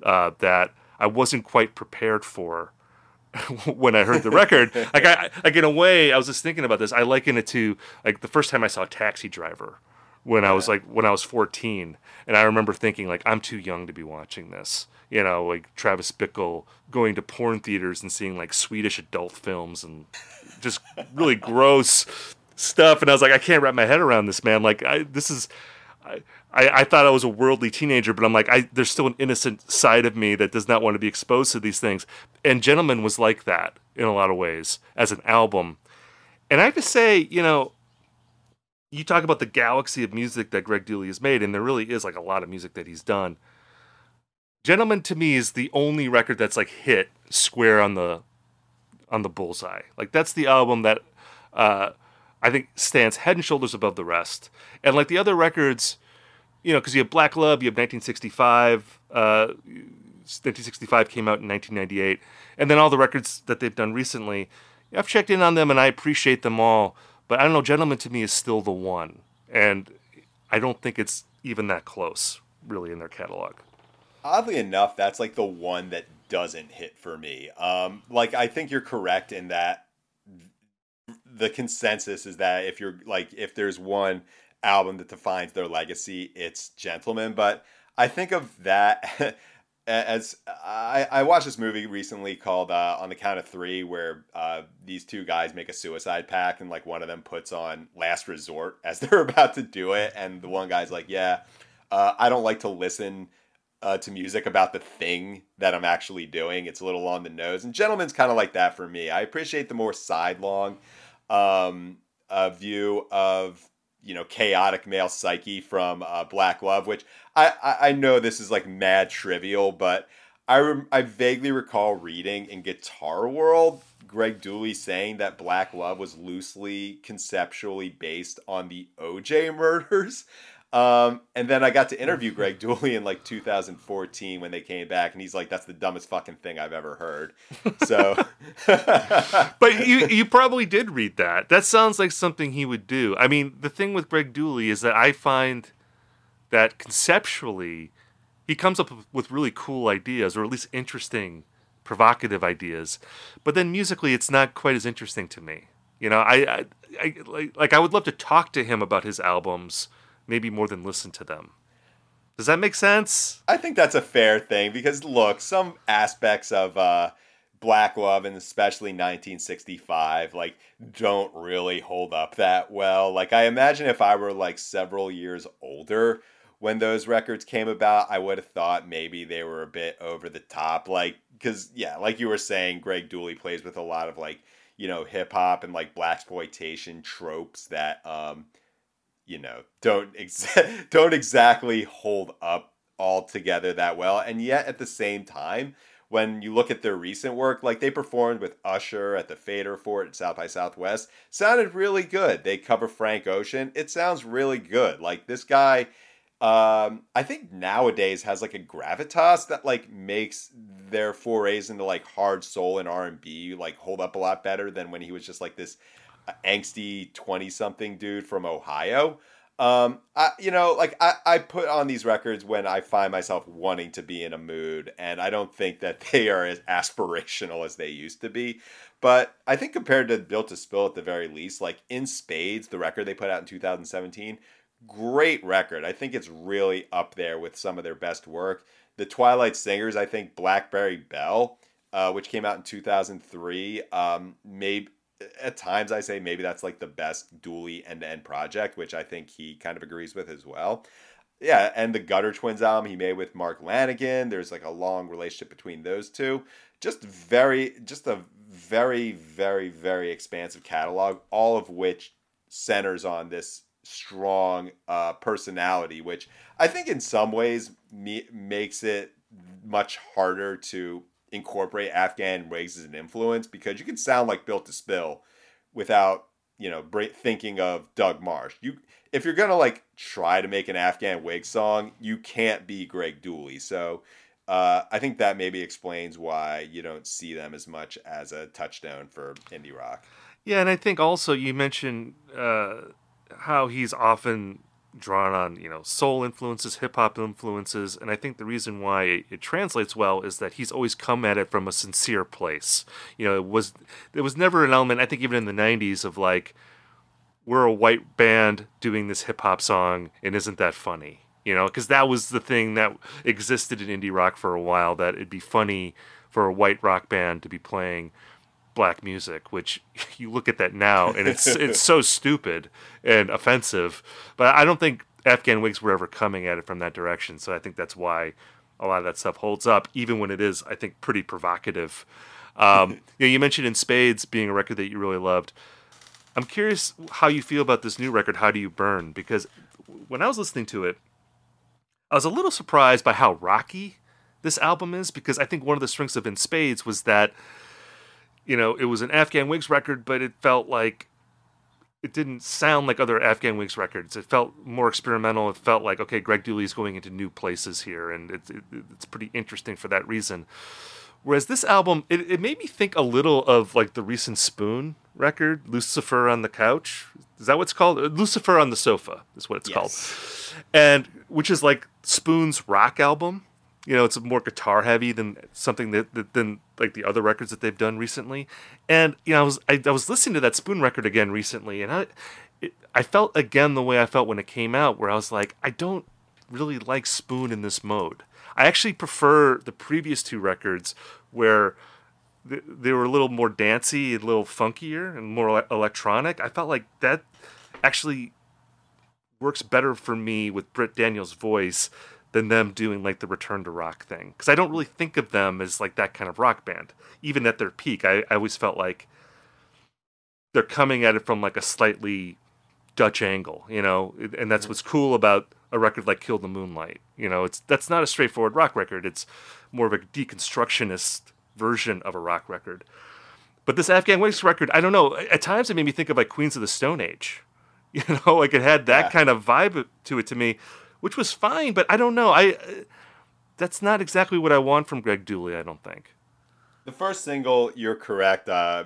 uh, that I wasn't quite prepared for *laughs* when I heard the record. like I like in a way, I was just thinking about this. I liken it to like the first time I saw Taxi Driver when I was like when I was 14, and I remember thinking like I'm too young to be watching this. You know, like Travis Bickle going to porn theaters and seeing like Swedish adult films and just really *laughs* gross stuff. And I was like, I can't wrap my head around this, man. Like I, this is. I, I, thought I was a worldly teenager, but I'm like, I, there's still an innocent side of me that does not want to be exposed to these things. And Gentlemen was like that in a lot of ways as an album. And I have to say, you know, you talk about the galaxy of music that Greg Dulli has made, and there really is like a lot of music that he's done. Gentlemen to me is the only record that's like hit square on the on the bullseye. Like that's the album that uh, I think stands head and shoulders above the rest. And like the other records, you know, because you have Black Love, you have 1965. Uh, 1965 came out in 1998, and then all the records that they've done recently. I've checked in on them, and I appreciate them all. But I don't know, Gentlemen to me is still the one, and I don't think it's even that close, really, in their catalog. Oddly enough, that's like the one that doesn't hit for me. Um, like I think you're correct in that the consensus is that if you're like if there's one album that defines their legacy, it's Gentlemen. But I think of that *laughs* as I, I watched this movie recently called uh, On the Count of Three, where uh, these two guys make a suicide pact, and like one of them puts on Last Resort as *laughs* they're about to do it, and the one guy's like, "Yeah, uh, I don't like to listen." Uh, to music about the thing that I'm actually doing. It's a little on the nose. And Gentlemen's kind of like that for me. I appreciate the more sidelong um, uh, view of you know chaotic male psyche from uh, Black Love, which I, I, I know this is like mad trivial, but I I vaguely recall reading in Guitar World Greg Dulli saying that Black Love was loosely conceptually based on the OJ murders. Um, and then I got to interview Greg Dulli in like 2014 when they came back, and he's like, "That's the dumbest fucking thing I've ever heard." So, *laughs* but you you probably did read that. That sounds like something he would do. I mean, the thing with Greg Dulli is that I find that conceptually he comes up with really cool ideas, or at least interesting, provocative ideas. But then musically, it's not quite as interesting to me. You know, I, I, I like, like I would love to talk to him about his albums maybe more than listen to them. Does that make sense? I think that's a fair thing because look, some aspects of uh, Black Love and especially 1965 like don't really hold up that well. Like I imagine if I were like several years older when those records came about, I would have thought maybe they were a bit over the top like cuz yeah, like you were saying Greg Dulli plays with a lot of like, you know, hip hop and like black exploitation tropes that um you know don't ex- *laughs* don't exactly hold up all together that well. And yet at the same time when you look at their recent work like they performed with usher at the fader fort at south by southwest sounded really good. They cover frank ocean. It sounds really good. Like this guy um i think nowadays has like a gravitas that like makes their forays into like hard soul and r&b like hold up a lot better than when he was just like this angsty 20 something dude from Ohio. Um, I, you know, like I, I put on these records when I find myself wanting to be in a mood, and I don't think that they are as aspirational as they used to be. But I think compared to Built to Spill at the very least, like In Spades, the record they put out in 2017, great record. I think it's really up there with some of their best work. The Twilight Singers, I think Blackberry Belle, uh, which came out in 2003, um, maybe at times I say maybe that's like the best Dulli end to end project, which I think he kind of agrees with as well. Yeah, and the Gutter Twins album he made with Mark Lanegan. There's like a long relationship between those two. Just very, just a very, very, very expansive catalog, all of which centers on this strong uh, personality, which I think in some ways me- makes it much harder to incorporate Afghan Whigs as an influence because you can sound like Built to Spill without you know thinking of Doug Martsch. You if you're gonna like try to make an Afghan Whig song, you can't be Greg Dulli. So uh, I think that maybe explains why you don't see them as much as a touchstone for indie rock. Yeah, and I think also you mentioned uh, how he's often drawn on you know soul influences, hip hop influences, and I think the reason why it, it, translates well is that he's always come at it from a sincere place. You know, it was there was never an element I think even in the '90s of like we're a white band doing this hip hop song and isn't that funny? You know, because that was the thing that existed in indie rock for a while that it'd be funny for a white rock band to be playing black music, which *laughs* you look at that now and it's it's so *laughs* stupid and offensive. But I don't think Afghan Whigs were ever coming at it from that direction. So I think that's why a lot of that stuff holds up, even when it is, I think, pretty provocative. Um, *laughs* you, know, you mentioned in Spades being a record that you really loved. I'm curious how you feel about this new record, How Do You Burn? Because when I was listening to it, I was a little surprised by how rocky this album is because I think one of the strengths of In Spades was that you know, it was an Afghan Whigs record, but it felt like it didn't sound like other Afghan Whigs records. It felt more experimental. It felt like okay, Greg is going into new places here, and it's it, it's pretty interesting for that reason. Whereas this album, it, it made me think a little of like the recent Spoon record, Lucifer on the Couch. Is that what's called? Uh, Lucifer on the Sofa is what it's yes. called, and which is like Spoon's rock album you know it's more guitar heavy than something that, that, than like the other records that they've done recently. And you know i was i, I was listening to that spoon record again recently and i it, i felt again the way i felt when it came out where i was like i don't really like spoon in this mode. I actually prefer the previous two records where they were a little more dancey a little funkier and more electronic. I felt like that actually works better for me with Britt Daniel's voice than them doing like the return to rock thing. Because i don't really think of them as like that kind of rock band even at their peak. I, I always felt like they're coming at it from like a slightly dutch angle you know? And that's mm-hmm. what's cool about a record like kill the moonlight. You know it's that's not a straightforward rock record. It's more of a deconstructionist version of a rock record. But this afghan Whigs record i don't know at times it made me think of like queens of the stone age. *laughs* You know, like it had that Yeah. kind of vibe to it to me, which was fine. But I don't know. I uh, that's not exactly what I want from Greg Dulli. I don't think. The first single, you're correct. Uh,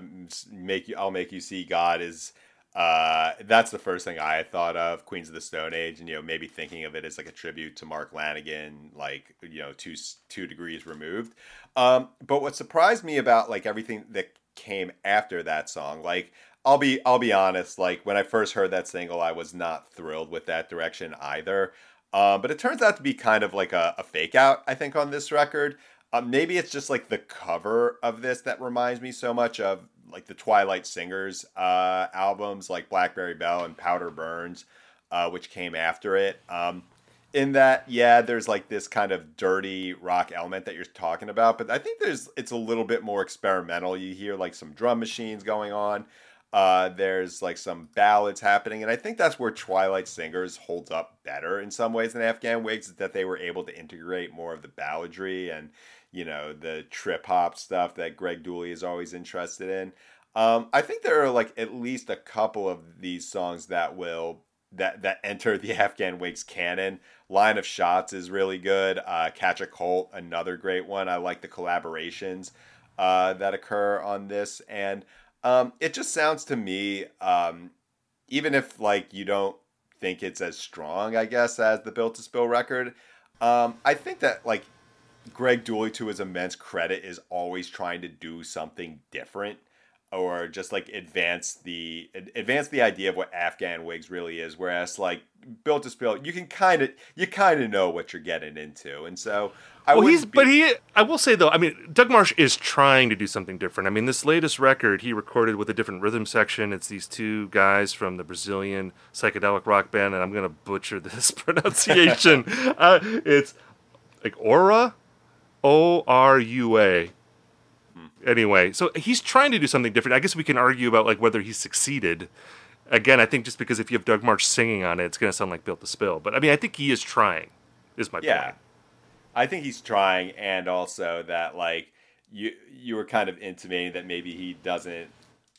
make you, I'll make you see God is. Uh, that's the first thing I thought of. Queens of the Stone Age, and you know maybe thinking of it as like a tribute to Mark Lanegan, like you know two two degrees removed. Um, but what surprised me about like everything that came after that song, like I'll be I'll be honest, like when I first heard that single, I was not thrilled with that direction either. Um, but it turns out to be kind of like a, a fake out, I think, on this record. Um, maybe it's just like the cover of this that reminds me so much of like the Twilight Singers uh, albums, like Blackberry Belle and Powder Burns, uh, which came after it. Um, in that, yeah, there's like this kind of dirty rock element that you're talking about, but I think there's it's a little bit more experimental. You hear like some drum machines going on. Uh, there's like some ballads happening, and I think that's where Twilight Singers holds up better in some ways than Afghan Whigs, is that they were able to integrate more of the balladry and you know the trip hop stuff that Greg Dulli is always interested in. Um, I think there are like at least a couple of these songs that will that that enter the Afghan Whigs canon. Line of Shots is really good. Uh, Catch a Colt, another great one. I like the collaborations uh, that occur on this, and um, it just sounds to me, um, even if like you don't think it's as strong, I guess, as the Built to Spill record. Um, I think that like Greg Dulli, to his immense credit, is always trying to do something different or just like advance the advance the idea of what Afghan Whigs really is. Whereas like Built to Spill, you can kind of you kind of know what you're getting into, and so I well, he's be- but he. I will say though, I mean, Doug Martsch is trying to do something different. I mean, this latest record he recorded with a different rhythm section. It's these two guys from the Brazilian psychedelic rock band, and I'm gonna butcher *laughs* this pronunciation. *laughs* uh, it's like Aura, O R U A. Anyway, so he's trying to do something different. I guess we can argue about like whether he succeeded. Again, I think just because if you have Doug Martsch singing on it, it's gonna sound like Built to Spill. But I mean, I think he is trying. Is my yeah point. i think he's trying and also that like you you were kind of intimating that maybe he doesn't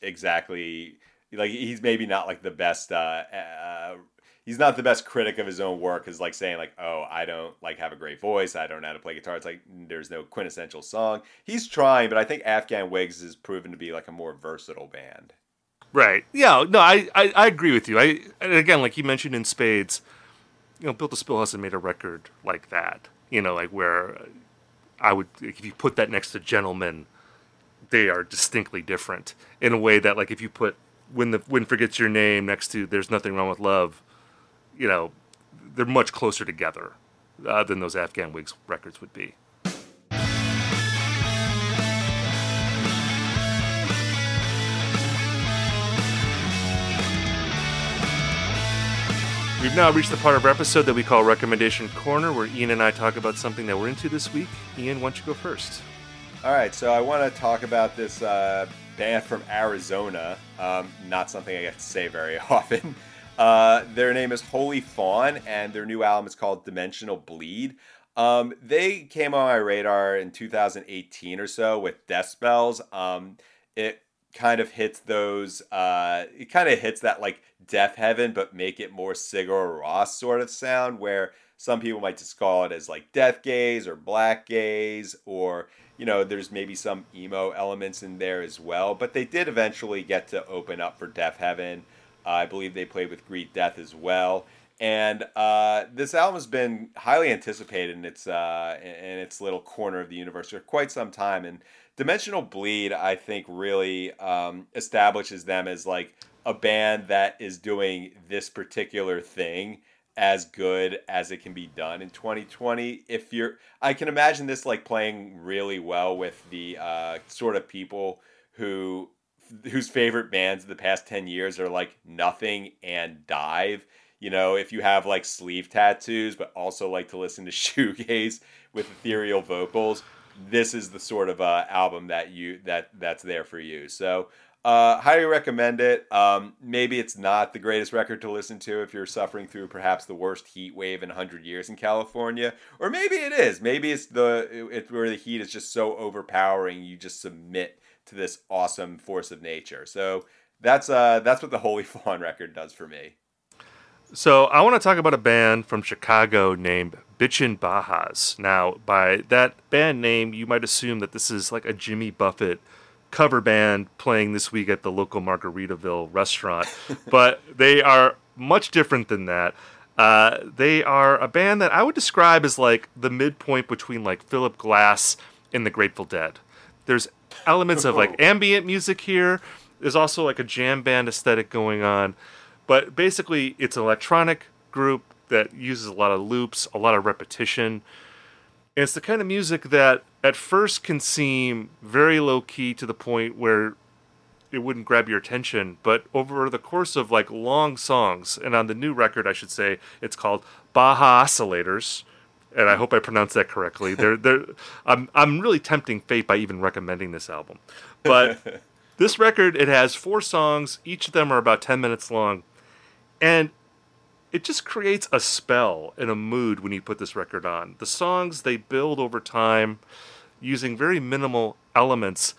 exactly like he's maybe not like the best uh, uh he's not the best critic of his own work is like saying like oh i don't like have a great voice i don't know how to play guitar it's like there's no quintessential song he's trying but i think afghan whigs has proven to be like a more versatile band Right. Yeah. No, I, I, I agree with you. I again, like you mentioned in Spades, you know, Built to Spill hasn't made a record like that. You know, like where I would if you put that next to Gentlemen, they are distinctly different in a way that like if you put when the wind forgets your name next to There's Nothing Wrong with Love, you know, they're much closer together uh, than those Afghan Whigs records would be. We've now reached the part of our episode that we call Recommendation Corner, where Ian and I talk about something that we're into this week. Ian, why don't you go first? All right, so I want to talk about this uh, band from Arizona. Um, not something I get to say very *laughs* often. Uh, their name is Holy Fawn, and their new album is called Dimensional Bleed. Um, they came on my radar in 2018 or so with Death Spells. Um, it kind of hits those. Uh, it kind of hits that like Deafheaven, but make it more Sigur Rós sort of sound, where some people might just call it as like death gaze or black gaze, or you know, there's maybe some emo elements in there as well. But they did eventually get to open up for Deafheaven. I believe they played with Greet Death as well. And uh, this album has been highly anticipated in its uh, in its little corner of the universe for quite some time. And Dimensional Bleed, I think, really um, establishes them as like a band that is doing this particular thing as good as it can be done in 2020. If you're, I can imagine this like playing really well with the uh, sort of people who whose favorite bands of the past 10 years are like Nothing and DIIV. You know, if you have like sleeve tattoos, but also like to listen to *laughs* shoegaze with ethereal vocals, this is the sort of uh, album that you that that's there for you. So uh, highly recommend it. Um, maybe it's not the greatest record to listen to if you're suffering through perhaps the worst heat wave in 100 years in California, or maybe it is. Maybe it's the it's where the heat is just so overpowering you just submit to this awesome force of nature. So that's uh that's what the Holy *laughs* Fawn record does for me. So I want to talk about a band from Chicago named Bitchin' Bajas. Now, by that band name, you might assume that this is like a Jimmy Buffett cover band playing this week at the local Margaritaville restaurant, *laughs* but they are much different than that. Uh, they are a band that I would describe as like the midpoint between like Philip Glass and the Grateful Dead. There's elements of like ambient music here. There's also like a jam band aesthetic going on. But basically, it's an electronic group that uses a lot of loops, a lot of repetition. And it's the kind of music that at first can seem very low key to the point where it wouldn't grab your attention, but over the course of like long songs, and on the new record, I should say, it's called Bajascillators, and I hope I pronounced that correctly. they're, they're, I'm, I'm really tempting fate by even recommending this album, but *laughs* this record it has four songs. Each of them are about ten minutes long, and it just creates a spell and a mood when you put this record on. The songs they build over time using very minimal elements,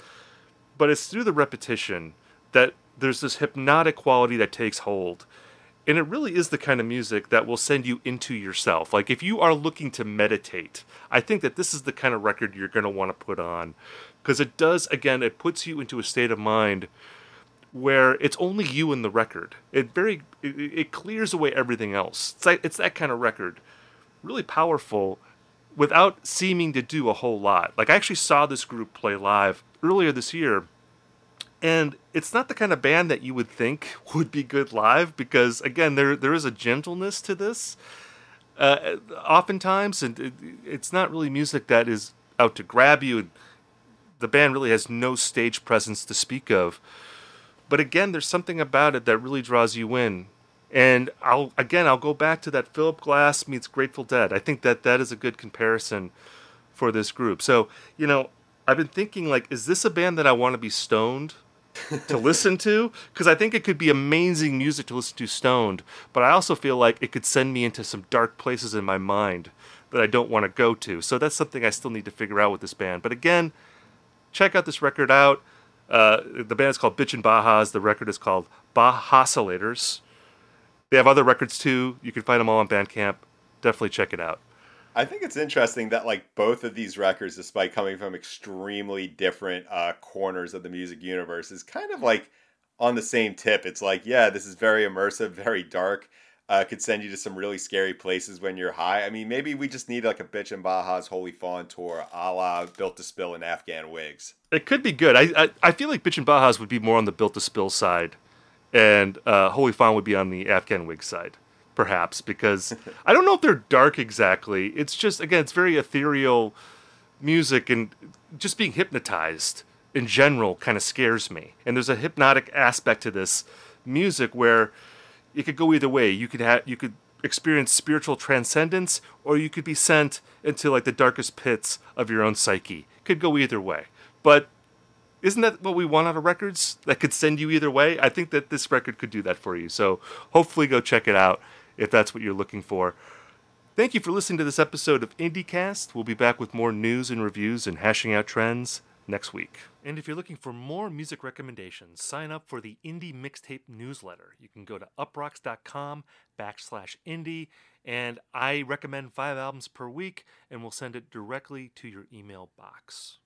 but it's through the repetition that there's this hypnotic quality that takes hold. And it really is the kind of music that will send you into yourself. Like if you are looking to meditate, I think that this is the kind of record you're going to want to put on because it does again it puts you into a state of mind where it's only you and the record. It very it, it clears away everything else. It's like, it's that kind of record, really powerful, without seeming to do a whole lot. Like I actually saw this group play live earlier this year, and it's not the kind of band that you would think would be good live because again there there is a gentleness to this. Uh, oftentimes, and it, it's not really music that is out to grab you. The band really has no stage presence to speak of but again, there's something about it that really draws you in. And I'll again, I'll go back to that Philip Glass meets Grateful Dead. I think that that is a good comparison for this group. So, you know, I've been thinking like, is this a band that I want to be stoned to listen to? Because I think it could be amazing music to listen to stoned, but I also feel like it could send me into some dark places in my mind that I don't want to go to. So that's something I still need to figure out with this band. But again, check out this record out. Uh, the band is called Bitchin' Bajas. The record is called Bajascillators. They have other records too. You can find them all on Bandcamp. Definitely check it out. I think it's interesting that like both of these records, despite coming from extremely different uh, corners of the music universe, is kind of like on the same tip. It's like, yeah, this is very immersive, *laughs* very dark uh, could send you to some really scary places when you're high. I mean, maybe we just need like a bitch Bitchin' Bajas Holy Fawn tour, a la Built to Spill and Afghan Whigs. It could be good. I I, I feel like bitch Bitchin' Bajas would be more on the Built to Spill side, and uh, Holy Fawn would be on the Afghan Whigs side, perhaps because I don't know if they're dark exactly. It's just again, it's very ethereal music and just being hypnotized in general kind of scares me. And there's a hypnotic aspect to this music where it could go either way. You could have you could experience spiritual transcendence, or you could be sent into like the darkest pits of your own psyche. Could go either way. But isn't that what we want out of records that could send you either way? I think that this record could do that for you. So hopefully go check it out if that's what you're looking for. Thank you for listening to this episode of IndieCast. We'll be back with more news and reviews and hashing out trends next week. And if you're looking for more music recommendations, sign up for the Indie Mixtape newsletter. You can go to uproxx.com backslash indie, and I recommend five albums per week, and we'll send it directly to your email box.